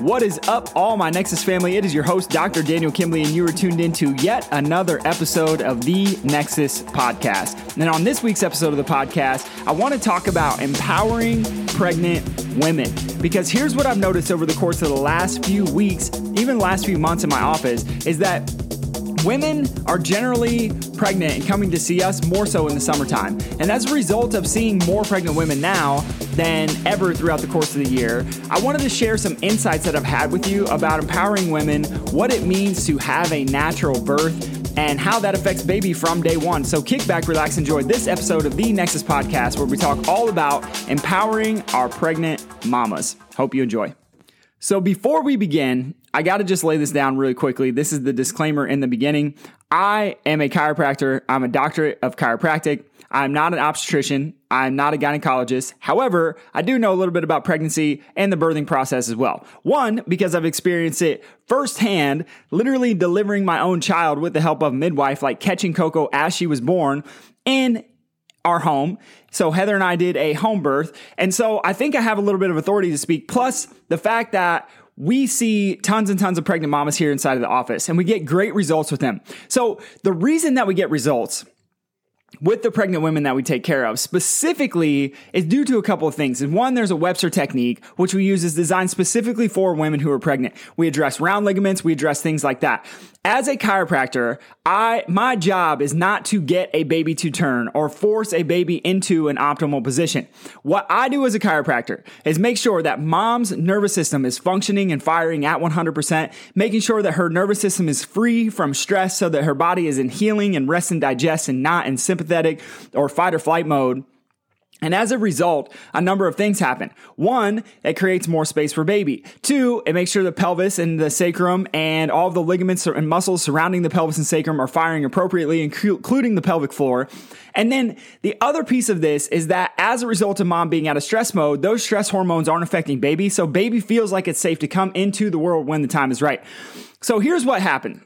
What is up, all my Nexus family? It is your host, Dr. Daniel Kimbley, and you are tuned into yet another episode of the Nexus Podcast. And on this week's episode of the podcast, I want to talk about empowering pregnant women. Because here's what I've noticed over the course of the last few weeks, even last few months in my office, is that women are generally pregnant and coming to see us more so in the summertime. And as a result of seeing more pregnant women now than ever throughout the course of the year, I wanted to share some insights that I've had with you about empowering women, what it means to have a natural birth, and how that affects baby from day one. So kick back, relax, enjoy this episode of the Nexus Podcast where we talk all about empowering our pregnant mamas. Hope you enjoy. So before we begin, I got to just lay this down really quickly. This is the disclaimer in the beginning. I am a chiropractor. I'm a doctorate of chiropractic. I'm not an obstetrician. I'm not a gynecologist. However, I do know a little bit about pregnancy and the birthing process as well. One, because I've experienced it firsthand, literally delivering my own child with the help of midwife, like catching Coco as she was born in our home. So Heather and I did a home birth. And so I think I have a little bit of authority to speak. Plus the fact that we see tons and tons of pregnant mamas here inside of the office and we get great results with them. So the reason that we get results with the pregnant women that we take care of specifically is due to a couple of things. And one, there's a Webster technique, which we use is designed specifically for women who are pregnant. We address round ligaments, we address things like that. As a chiropractor, I, my job is not to get a baby to turn or force a baby into an optimal position. What I do as a chiropractor is make sure that mom's nervous system is functioning and firing at 100%, making sure that her nervous system is free from stress so that her body is in healing and rest and digest and not in sympathetic or fight or flight mode. And as a result, a number of things happen. One, it creates more space for baby. Two, it makes sure the pelvis and the sacrum and all the ligaments and muscles surrounding the pelvis and sacrum are firing appropriately, including the pelvic floor. And then the other piece of this is that as a result of mom being out of stress mode, those stress hormones aren't affecting baby. So baby feels like it's safe to come into the world when the time is right. So here's what happened.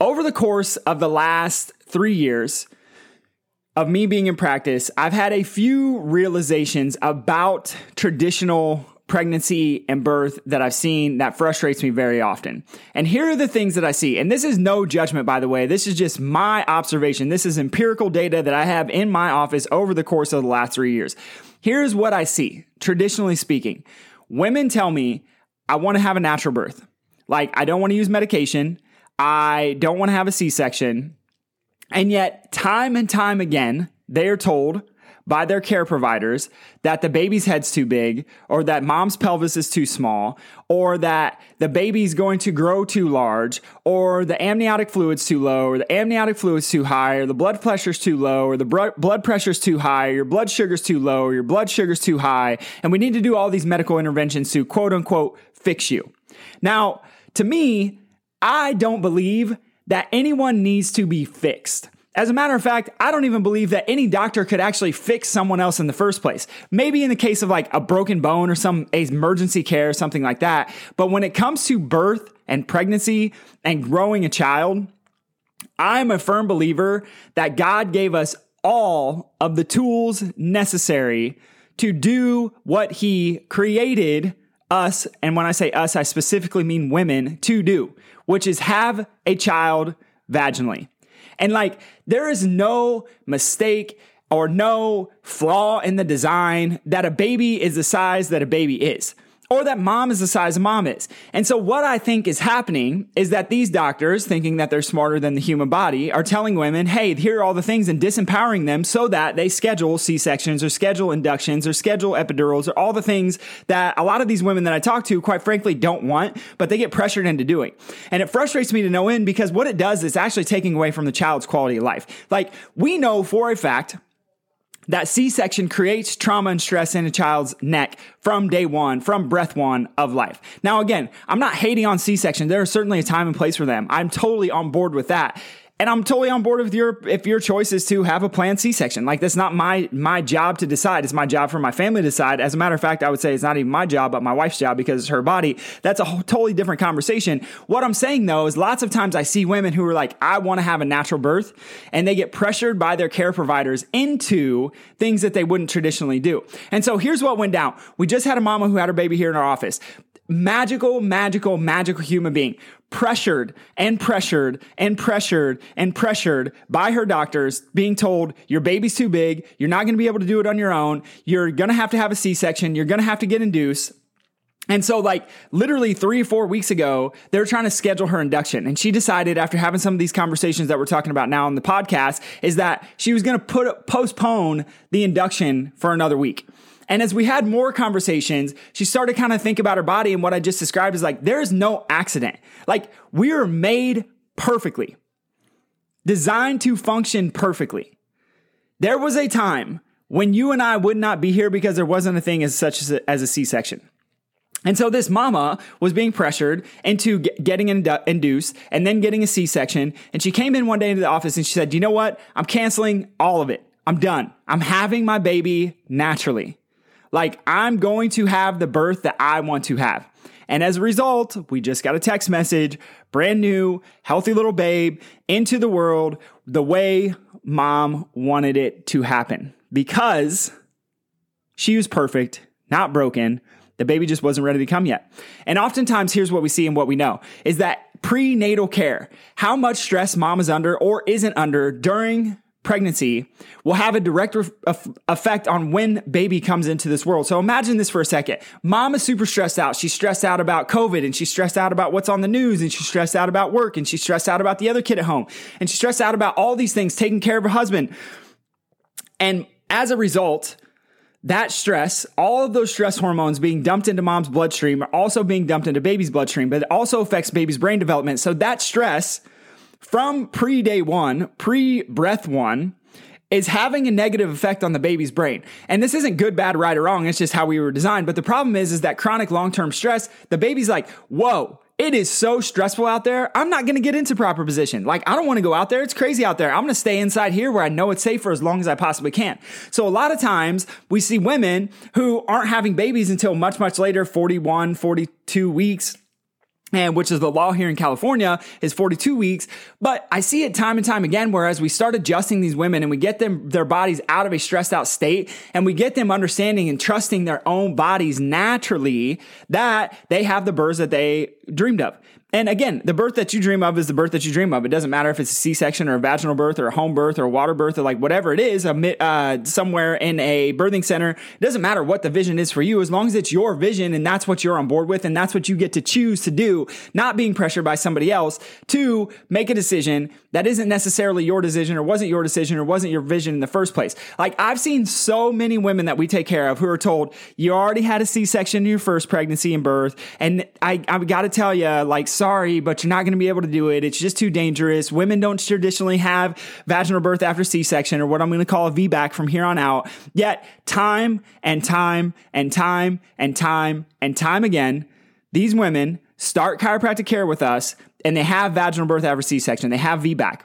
Over the course of the last three years, of me being in practice, I've had a few realizations about traditional pregnancy and birth that I've seen that frustrates me very often. And here are the things that I see. And this is no judgment, by the way. This is just my observation. This is empirical data that I have in my office over the course of the last three years. Here's what I see, traditionally speaking. Women tell me, I want to have a natural birth. Like, I don't want to use medication. I don't want to have a C section. And yet, time and time again, they are told by their care providers that the baby's head's too big, or that mom's pelvis is too small, or that the baby's going to grow too large, or the amniotic fluid's too low, or the amniotic fluid's too high, or the blood pressure's too low, or the blood pressure's too high, or your blood sugar's too low, or your blood sugar's too high. And we need to do all these medical interventions to quote unquote fix you. Now, to me, I don't believe that anyone needs to be fixed. As a matter of fact, I don't even believe that any doctor could actually fix someone else in the first place. Maybe in the case of like a broken bone or some emergency care or something like that. But when it comes to birth and pregnancy and growing a child, I'm a firm believer that God gave us all of the tools necessary to do what he created us. And when I say us, I specifically mean women to do which is have a child vaginally. And like, there is no mistake or no flaw in the design that a baby is the size that a baby is or that mom is the size mom is. And so what I think is happening is that these doctors, thinking that they're smarter than the human body, are telling women, hey, here are all the things and disempowering them so that they schedule C-sections or schedule inductions or schedule epidurals or all the things that a lot of these women that I talk to, quite frankly, don't want, but they get pressured into doing. And it frustrates me to no end because what it does is actually taking away from the child's quality of life. Like we know for a fact that C-section creates trauma and stress in a child's neck from day one, from breath one of life. Now, again, I'm not hating on C-section. There is certainly a time and place for them. I'm totally on board with that. And I'm totally on board with your if your choice is to have a planned C-section. Like that's not my my job to decide. It's my job for my family to decide. As a matter of fact, I would say it's not even my job, but my wife's job because it's her body. That's a whole, totally different conversation. What I'm saying though is lots of times I see women who are like, I want to have a natural birth, and they get pressured by their care providers into things that they wouldn't traditionally do. And so here's what went down. We just had a mama who had her baby here in our office magical, magical, magical human being, pressured and pressured and pressured and pressured by her doctors, being told your baby's too big, you're not going to be able to do it on your own, you're going to have to have a C section, you're going to have to get induced. And so, like, literally three or four weeks ago, they were trying to schedule her induction. And she decided, after having some of these conversations that we're talking about now on the podcast, is that she was going to put postpone the induction for another week. And as we had more conversations, she started kind of think about her body and what I just described is like, there is no accident. Like, we are made perfectly, designed to function perfectly. There was a time when you and I would not be here because there wasn't a thing as such as a, as a C-section. And so this mama was being pressured into getting induced and then getting a C-section. And she came in one day into the office and she said, you know what? I'm canceling all of it. I'm done. I'm having my baby naturally. Like I'm going to have the birth that I want to have. And as a result, we just got a text message, brand new, healthy little babe into the world the way mom wanted it to happen because she was perfect, not broken. The baby just wasn't ready to come yet. And oftentimes, here's what we see and what we know is that prenatal care, how much stress mom is under or isn't under during pregnancy will have a direct re- effect on when baby comes into this world. So imagine this for a second. Mom is super stressed out. She's stressed out about COVID and she's stressed out about what's on the news and she's stressed out about work and she's stressed out about the other kid at home and she's stressed out about all these things, taking care of her husband. And as a result, that stress, all of those stress hormones being dumped into mom's bloodstream are also being dumped into baby's bloodstream, but it also affects baby's brain development. So that stress from pre day one, pre breath one, is having a negative effect on the baby's brain. And this isn't good, bad, right, or wrong. It's just how we were designed. But the problem is, is that chronic long term stress, the baby's like, whoa, it is so stressful out there. I'm not going to get into proper position. Like, I don't want to go out there. It's crazy out there. I'm going to stay inside here where I know it's safe for as long as I possibly can. So a lot of times we see women who aren't having babies until much, much later, 41, 42 weeks and which is the law here in California is 42 weeks. But I see it time and time again, whereas we start adjusting these women and we get them, their bodies out of a stressed out state and we get them understanding and trusting their own bodies naturally that they have the births that they dreamed of. And again, the birth that you dream of is the birth that you dream of. It doesn't matter if it's a C-section or a vaginal birth or a home birth or a water birth or like whatever it is, uh, somewhere in a birthing center. It doesn't matter what the vision is for you, as long as it's your vision and that's what you're on board with and that's what you get to choose to do, not being pressured by somebody else to make a decision that isn't necessarily your decision or wasn't your decision or wasn't your vision in the first place. Like I've seen so many women that we take care of who are told you already had a C-section in your first pregnancy and birth, and I I've got to tell you, like sorry, but you're not going to be able to do it. It's just too dangerous. Women don't traditionally have vaginal birth after C section or what I'm going to call a VBAC from here on out. Yet, time and time and time and time and time again, these women start chiropractic care with us and they have vaginal birth after C section. They have VBAC.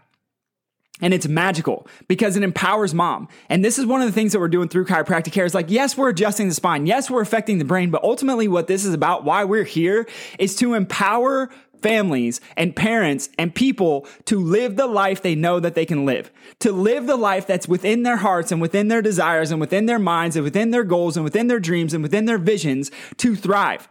And it's magical because it empowers mom. And this is one of the things that we're doing through chiropractic care is like, yes, we're adjusting the spine. Yes, we're affecting the brain, but ultimately what this is about, why we're here is to empower families and parents and people to live the life they know that they can live, to live the life that's within their hearts and within their desires and within their minds and within their goals and within their dreams and within their visions to thrive.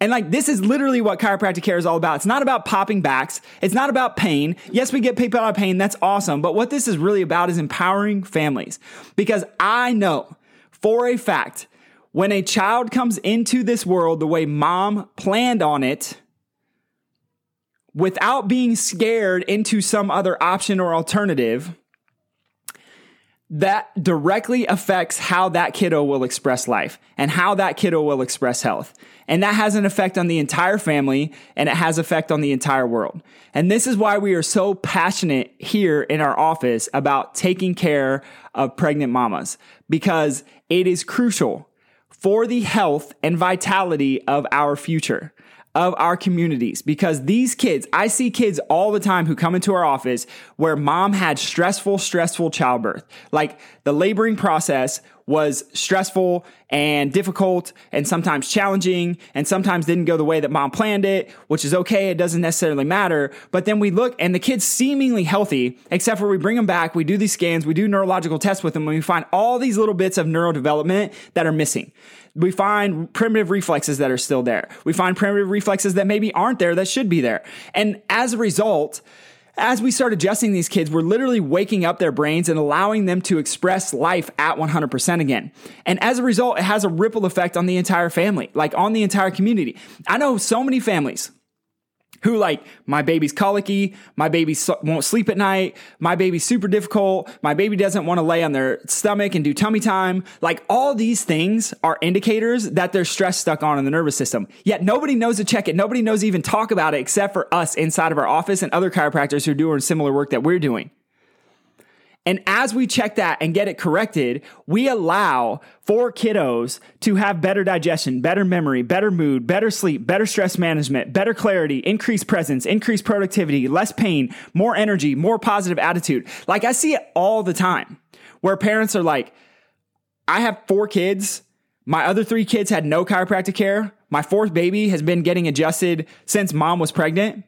And like, this is literally what chiropractic care is all about. It's not about popping backs. It's not about pain. Yes, we get people out of pain. That's awesome. But what this is really about is empowering families because I know for a fact when a child comes into this world the way mom planned on it, without being scared into some other option or alternative, that directly affects how that kiddo will express life and how that kiddo will express health. And that has an effect on the entire family and it has effect on the entire world. And this is why we are so passionate here in our office about taking care of pregnant mamas because it is crucial for the health and vitality of our future of our communities because these kids, I see kids all the time who come into our office where mom had stressful, stressful childbirth. Like the laboring process was stressful and difficult and sometimes challenging and sometimes didn't go the way that mom planned it, which is okay. It doesn't necessarily matter. But then we look and the kid's seemingly healthy, except for we bring them back, we do these scans, we do neurological tests with them, and we find all these little bits of neurodevelopment that are missing we find primitive reflexes that are still there. We find primitive reflexes that maybe aren't there that should be there. And as a result, as we start adjusting these kids, we're literally waking up their brains and allowing them to express life at 100% again. And as a result, it has a ripple effect on the entire family, like on the entire community. I know so many families who like my baby's colicky, my baby won't sleep at night, my baby's super difficult, my baby doesn't want to lay on their stomach and do tummy time. Like all these things are indicators that there's stress stuck on in the nervous system. Yet nobody knows to check it. Nobody knows even talk about it except for us inside of our office and other chiropractors who are doing similar work that we're doing. And as we check that and get it corrected, we allow for kiddos to have better digestion, better memory, better mood, better sleep, better stress management, better clarity, increased presence, increased productivity, less pain, more energy, more positive attitude. Like I see it all the time where parents are like, I have four kids. My other three kids had no chiropractic care. My fourth baby has been getting adjusted since mom was pregnant.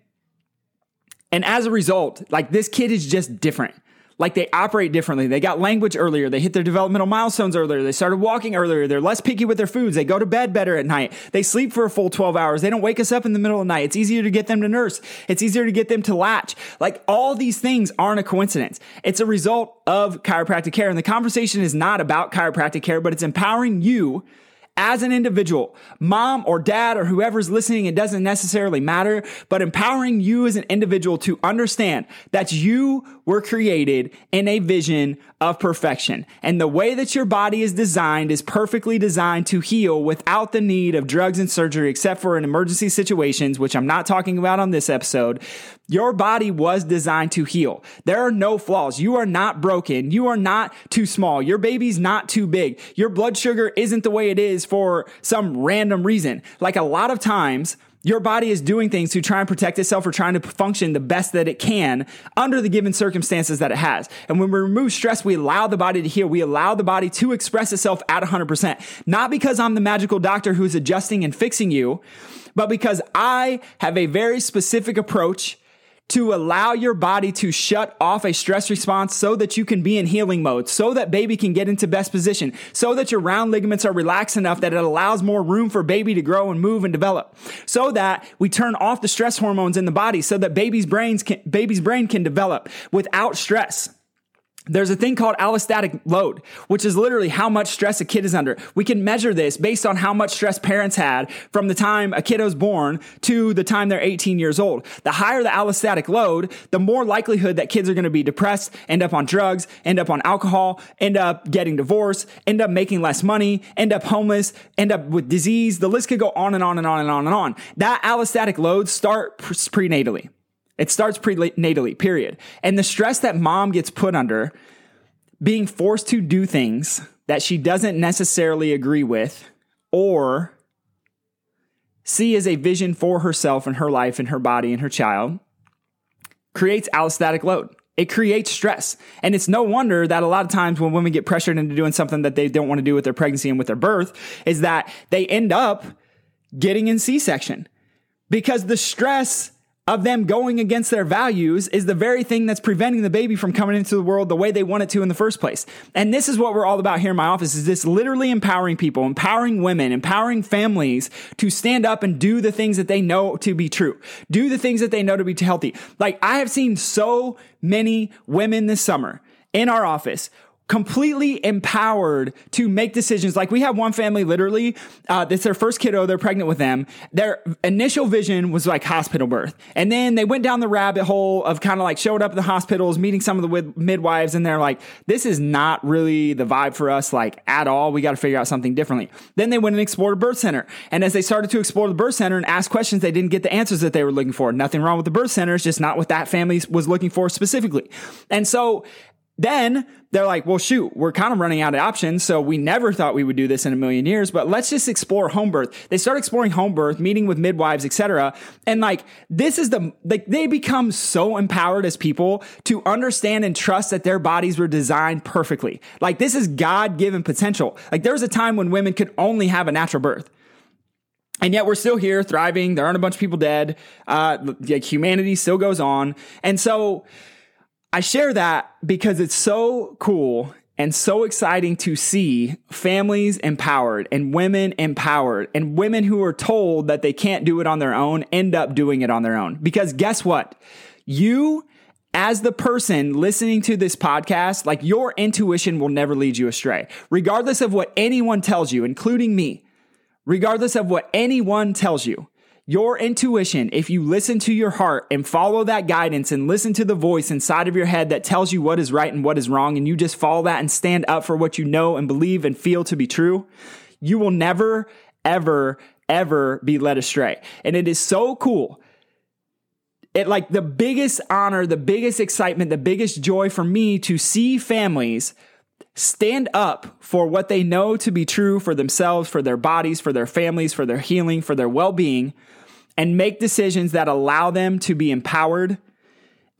And as a result, like this kid is just different. Like they operate differently. They got language earlier. They hit their developmental milestones earlier. They started walking earlier. They're less picky with their foods. They go to bed better at night. They sleep for a full 12 hours. They don't wake us up in the middle of the night. It's easier to get them to nurse. It's easier to get them to latch. Like all these things aren't a coincidence. It's a result of chiropractic care. And the conversation is not about chiropractic care, but it's empowering you as an individual, mom or dad or whoever's listening, it doesn't necessarily matter, but empowering you as an individual to understand that you were created in a vision of perfection. And the way that your body is designed is perfectly designed to heal without the need of drugs and surgery, except for in emergency situations, which I'm not talking about on this episode. Your body was designed to heal. There are no flaws. You are not broken. You are not too small. Your baby's not too big. Your blood sugar isn't the way it is for some random reason. Like a lot of times, your body is doing things to try and protect itself or trying to function the best that it can under the given circumstances that it has. And when we remove stress, we allow the body to heal. We allow the body to express itself at 100%. Not because I'm the magical doctor who's adjusting and fixing you, but because I have a very specific approach to allow your body to shut off a stress response so that you can be in healing mode, so that baby can get into best position, so that your round ligaments are relaxed enough that it allows more room for baby to grow and move and develop, so that we turn off the stress hormones in the body so that baby's brains can, baby's brain can develop without stress there's a thing called allostatic load, which is literally how much stress a kid is under. We can measure this based on how much stress parents had from the time a kiddo's born to the time they're 18 years old. The higher the allostatic load, the more likelihood that kids are going to be depressed, end up on drugs, end up on alcohol, end up getting divorced, end up making less money, end up homeless, end up with disease. The list could go on and on and on and on and on. That allostatic load start prenatally. It starts prenatally, period. And the stress that mom gets put under, being forced to do things that she doesn't necessarily agree with or see as a vision for herself and her life and her body and her child, creates allostatic load. It creates stress. And it's no wonder that a lot of times when women get pressured into doing something that they don't want to do with their pregnancy and with their birth, is that they end up getting in C section because the stress of them going against their values is the very thing that's preventing the baby from coming into the world the way they want it to in the first place. And this is what we're all about here in my office is this literally empowering people, empowering women, empowering families to stand up and do the things that they know to be true. Do the things that they know to be healthy. Like I have seen so many women this summer in our office completely empowered to make decisions. Like we have one family, literally, uh, their first kiddo. They're pregnant with them. Their initial vision was like hospital birth. And then they went down the rabbit hole of kind of like showed up at the hospitals, meeting some of the midwives. And they're like, this is not really the vibe for us, like at all. We got to figure out something differently. Then they went and explored a birth center. And as they started to explore the birth center and ask questions, they didn't get the answers that they were looking for. Nothing wrong with the birth center. It's just not what that family was looking for specifically. And so then they're like, well, shoot, we're kind of running out of options. So we never thought we would do this in a million years, but let's just explore home birth. They start exploring home birth, meeting with midwives, etc. And like, this is the, like, they become so empowered as people to understand and trust that their bodies were designed perfectly. Like, this is God given potential. Like, there was a time when women could only have a natural birth. And yet we're still here thriving. There aren't a bunch of people dead. Uh, like humanity still goes on. And so, I share that because it's so cool and so exciting to see families empowered and women empowered and women who are told that they can't do it on their own end up doing it on their own. Because guess what? You, as the person listening to this podcast, like your intuition will never lead you astray, regardless of what anyone tells you, including me, regardless of what anyone tells you. Your intuition, if you listen to your heart and follow that guidance and listen to the voice inside of your head that tells you what is right and what is wrong, and you just follow that and stand up for what you know and believe and feel to be true, you will never, ever, ever be led astray. And it is so cool. It like the biggest honor, the biggest excitement, the biggest joy for me to see families stand up for what they know to be true for themselves, for their bodies, for their families, for their healing, for their well being, and make decisions that allow them to be empowered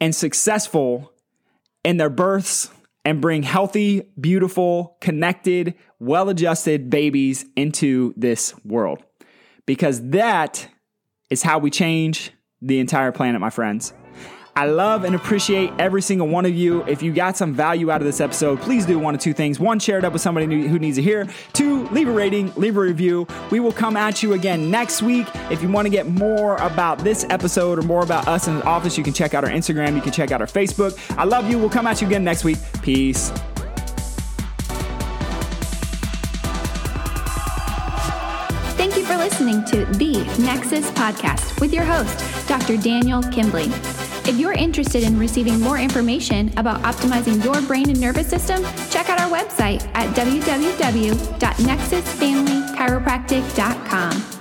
and successful in their births and bring healthy, beautiful, connected, well adjusted babies into this world. Because that is how we change the entire planet, my friends. I love and appreciate every single one of you. If you got some value out of this episode, please do one of two things. One, share it up with somebody who needs to hear. Two, leave a rating, leave a review. We will come at you again next week. If you want to get more about this episode or more about us in the office, you can check out our Instagram, you can check out our Facebook. I love you. We'll come at you again next week. Peace. Thank you for listening to the Nexus Podcast with your host, Dr. Daniel Kimbley. If you're interested in receiving more information about optimizing your brain and nervous system, check out our website at www.nexusfamilychiropractic.com.